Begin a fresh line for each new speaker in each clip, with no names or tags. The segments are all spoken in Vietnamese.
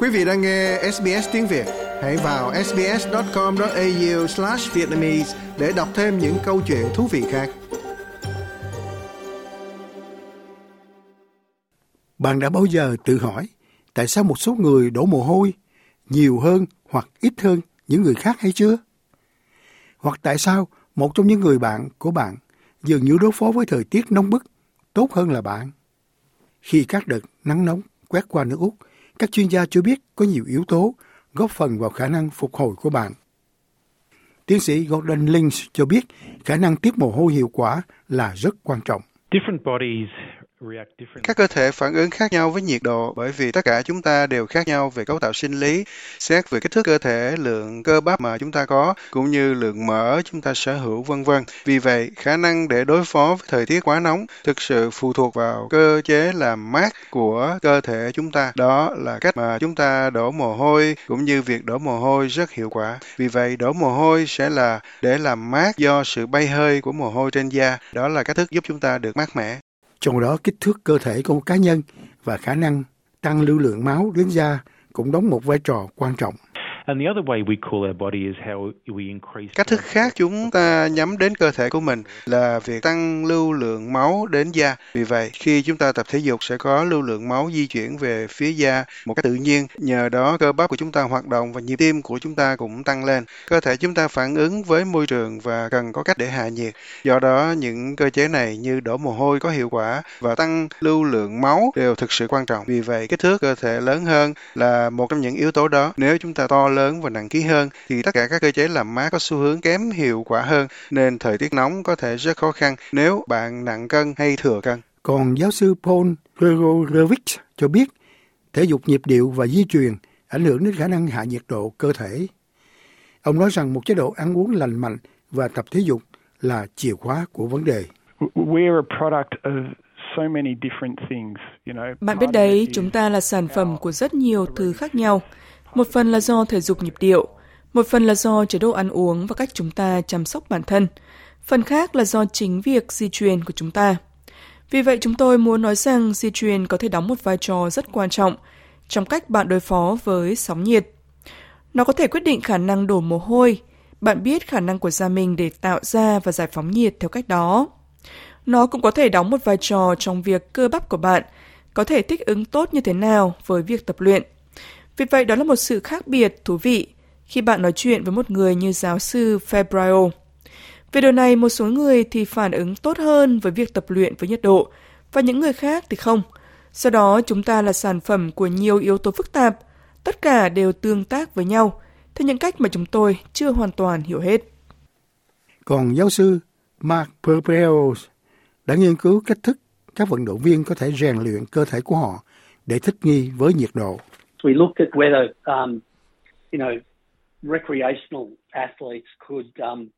Quý vị đang nghe SBS tiếng Việt, hãy vào sbs.com.au/vietnamese để đọc thêm những câu chuyện thú vị khác. Bạn đã bao giờ tự hỏi tại sao một số người đổ mồ hôi nhiều hơn hoặc ít hơn những người khác hay chưa? Hoặc tại sao một trong những người bạn của bạn dường như đối phó với thời tiết nóng bức tốt hơn là bạn? Khi các đợt nắng nóng quét qua nước Úc, các chuyên gia cho biết có nhiều yếu tố góp phần vào khả năng phục hồi của bạn. Tiến sĩ Gordon Lynch cho biết khả năng tiết mồ hôi hiệu quả là rất quan trọng.
Different bodies
các cơ thể phản ứng khác nhau với nhiệt độ bởi vì tất cả chúng ta đều khác nhau về cấu tạo sinh lý, xét về kích thước cơ thể, lượng cơ bắp mà chúng ta có, cũng như lượng mỡ chúng ta sở hữu vân vân. Vì vậy, khả năng để đối phó với thời tiết quá nóng thực sự phụ thuộc vào cơ chế làm mát của cơ thể chúng ta. Đó là cách mà chúng ta đổ mồ hôi cũng như việc đổ mồ hôi rất hiệu quả. Vì vậy, đổ mồ hôi sẽ là để làm mát do sự bay hơi của mồ hôi trên da. Đó là cách thức giúp chúng ta được mát mẻ
trong đó kích thước cơ thể của một cá nhân và khả năng tăng lưu lượng máu đến da cũng đóng một vai trò quan trọng.
Cách thức khác chúng ta nhắm đến cơ thể của mình là việc tăng lưu lượng máu đến da. Vì vậy, khi chúng ta tập thể dục sẽ có lưu lượng máu di chuyển về phía da một cách tự nhiên. Nhờ đó, cơ bắp của chúng ta hoạt động và nhịp tim của chúng ta cũng tăng lên. Cơ thể chúng ta phản ứng với môi trường và cần có cách để hạ nhiệt. Do đó, những cơ chế này như đổ mồ hôi có hiệu quả và tăng lưu lượng máu đều thực sự quan trọng. Vì vậy, kích thước cơ thể lớn hơn là một trong những yếu tố đó. Nếu chúng ta to lớn và nặng ký hơn thì tất cả các cơ chế làm mát có xu hướng kém hiệu quả hơn nên thời tiết nóng có thể rất khó khăn nếu bạn nặng cân hay thừa cân.
Còn giáo sư Paul Gregorowicz cho biết thể dục nhịp điệu và di truyền ảnh hưởng đến khả năng hạ nhiệt độ cơ thể. Ông nói rằng một chế độ ăn uống lành mạnh và tập thể dục là chìa khóa của vấn đề. We're a product of
bạn biết đấy, chúng ta là sản phẩm của rất nhiều thứ khác nhau. Một phần là do thể dục nhịp điệu, một phần là do chế độ ăn uống và cách chúng ta chăm sóc bản thân, phần khác là do chính việc di truyền của chúng ta. Vì vậy chúng tôi muốn nói rằng di truyền có thể đóng một vai trò rất quan trọng trong cách bạn đối phó với sóng nhiệt. Nó có thể quyết định khả năng đổ mồ hôi, bạn biết khả năng của da mình để tạo ra và giải phóng nhiệt theo cách đó. Nó cũng có thể đóng một vai trò trong việc cơ bắp của bạn có thể thích ứng tốt như thế nào với việc tập luyện. Vì vậy đó là một sự khác biệt thú vị khi bạn nói chuyện với một người như giáo sư Fabrio. Về điều này, một số người thì phản ứng tốt hơn với việc tập luyện với nhiệt độ, và những người khác thì không. Do đó, chúng ta là sản phẩm của nhiều yếu tố phức tạp, tất cả đều tương tác với nhau, theo những cách mà chúng tôi chưa hoàn toàn hiểu hết.
Còn giáo sư Mark Perpeos đã nghiên cứu cách thức các vận động viên có thể rèn luyện cơ thể của họ để thích nghi với nhiệt độ. We looked at whether, um, you know, recreational
athletes could um,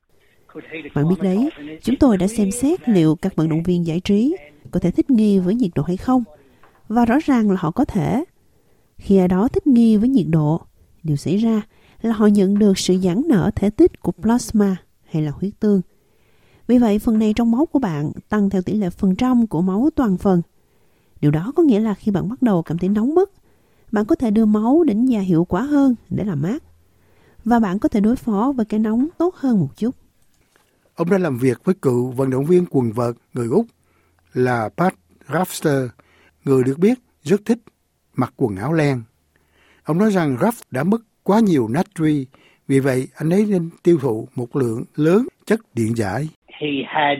bạn biết đấy, chúng tôi đã xem xét liệu các vận động viên giải trí có thể thích nghi với nhiệt độ hay không. Và rõ ràng là họ có thể. Khi ai đó thích nghi với nhiệt độ, điều xảy ra là họ nhận được sự giãn nở thể tích của plasma hay là huyết tương. Vì vậy, phần này trong máu của bạn tăng theo tỷ lệ phần trăm của máu toàn phần. Điều đó có nghĩa là khi bạn bắt đầu cảm thấy nóng bức, bạn có thể đưa máu đến da hiệu quả hơn để làm mát. Và bạn có thể đối phó với cái nóng tốt hơn một chút.
Ông đã làm việc với cựu vận động viên quần vợt người Úc là Pat Rafter, người được biết rất thích mặc quần áo len. Ông nói rằng Raft đã mất quá nhiều natri, vì vậy anh ấy nên tiêu thụ một lượng lớn chất điện giải. He had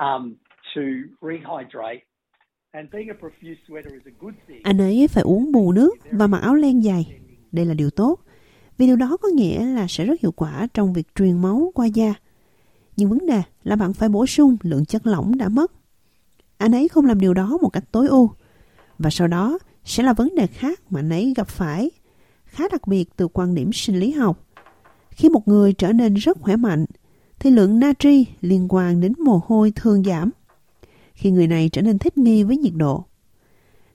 um, to
rehydrate anh ấy phải uống bù nước và mặc áo len dày. Đây là điều tốt, vì điều đó có nghĩa là sẽ rất hiệu quả trong việc truyền máu qua da. Nhưng vấn đề là bạn phải bổ sung lượng chất lỏng đã mất. Anh ấy không làm điều đó một cách tối ưu. Và sau đó sẽ là vấn đề khác mà anh ấy gặp phải, khá đặc biệt từ quan điểm sinh lý học. Khi một người trở nên rất khỏe mạnh, thì lượng natri liên quan đến mồ hôi thường giảm khi người này trở nên thích nghi với nhiệt độ.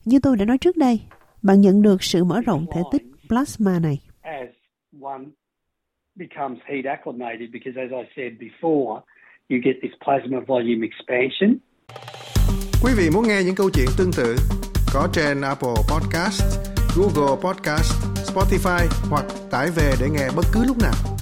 Như tôi đã nói trước đây, bạn nhận được sự mở rộng thể tích plasma này.
Quý vị muốn nghe những câu chuyện tương tự có trên Apple Podcast,
Google Podcast, Spotify hoặc tải về để nghe bất cứ lúc nào.